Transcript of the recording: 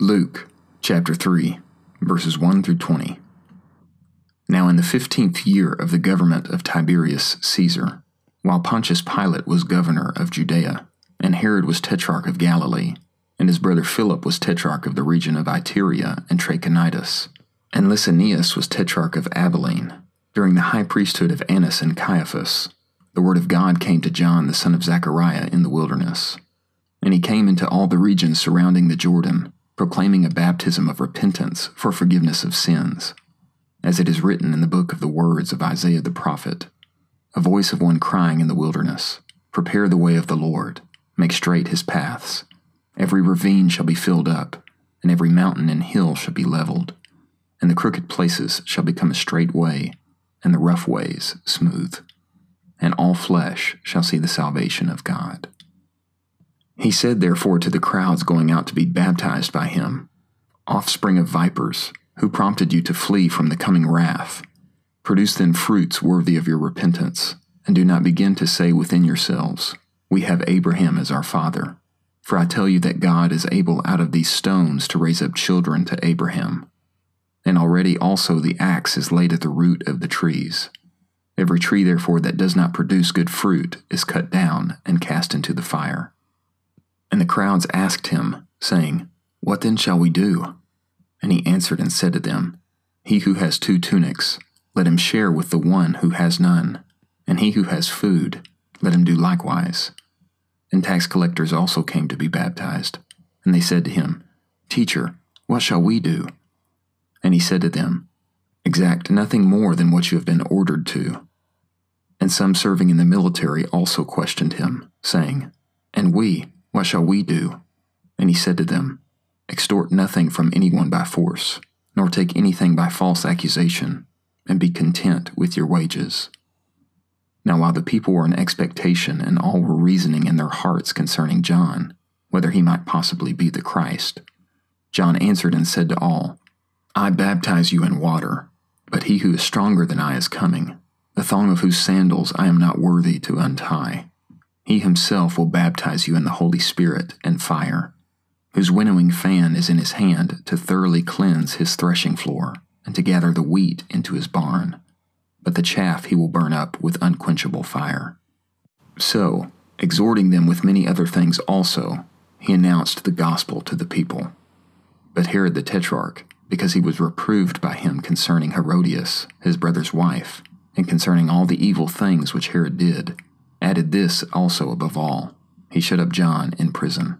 Luke chapter 3, verses 1 through 20. Now, in the fifteenth year of the government of Tiberius Caesar, while Pontius Pilate was governor of Judea, and Herod was tetrarch of Galilee, and his brother Philip was tetrarch of the region of Iturea and Trachonitis, and Lysanias was tetrarch of Abilene, during the high priesthood of Annas and Caiaphas, the word of God came to John the son of Zechariah in the wilderness. And he came into all the regions surrounding the Jordan, proclaiming a baptism of repentance for forgiveness of sins, as it is written in the book of the words of Isaiah the prophet a voice of one crying in the wilderness, Prepare the way of the Lord, make straight his paths. Every ravine shall be filled up, and every mountain and hill shall be leveled, and the crooked places shall become a straight way, and the rough ways smooth. And all flesh shall see the salvation of God. He said, therefore, to the crowds going out to be baptized by him, Offspring of vipers, who prompted you to flee from the coming wrath? Produce then fruits worthy of your repentance, and do not begin to say within yourselves, We have Abraham as our father. For I tell you that God is able out of these stones to raise up children to Abraham. And already also the axe is laid at the root of the trees. Every tree, therefore, that does not produce good fruit is cut down and cast into the fire. And the crowds asked him, saying, What then shall we do? And he answered and said to them, He who has two tunics, let him share with the one who has none, and he who has food, let him do likewise. And tax collectors also came to be baptized. And they said to him, Teacher, what shall we do? And he said to them, Exact nothing more than what you have been ordered to. And some serving in the military also questioned him, saying, And we, what shall we do? And he said to them, Extort nothing from anyone by force, nor take anything by false accusation, and be content with your wages. Now, while the people were in expectation and all were reasoning in their hearts concerning John, whether he might possibly be the Christ, John answered and said to all, I baptize you in water, but he who is stronger than I is coming, the thong of whose sandals I am not worthy to untie. He himself will baptize you in the Holy Spirit and fire, whose winnowing fan is in his hand to thoroughly cleanse his threshing floor and to gather the wheat into his barn, but the chaff he will burn up with unquenchable fire. So, exhorting them with many other things also, he announced the gospel to the people. But Herod the Tetrarch, because he was reproved by him concerning Herodias, his brother's wife, and concerning all the evil things which Herod did, added this also above all he shut up John in prison.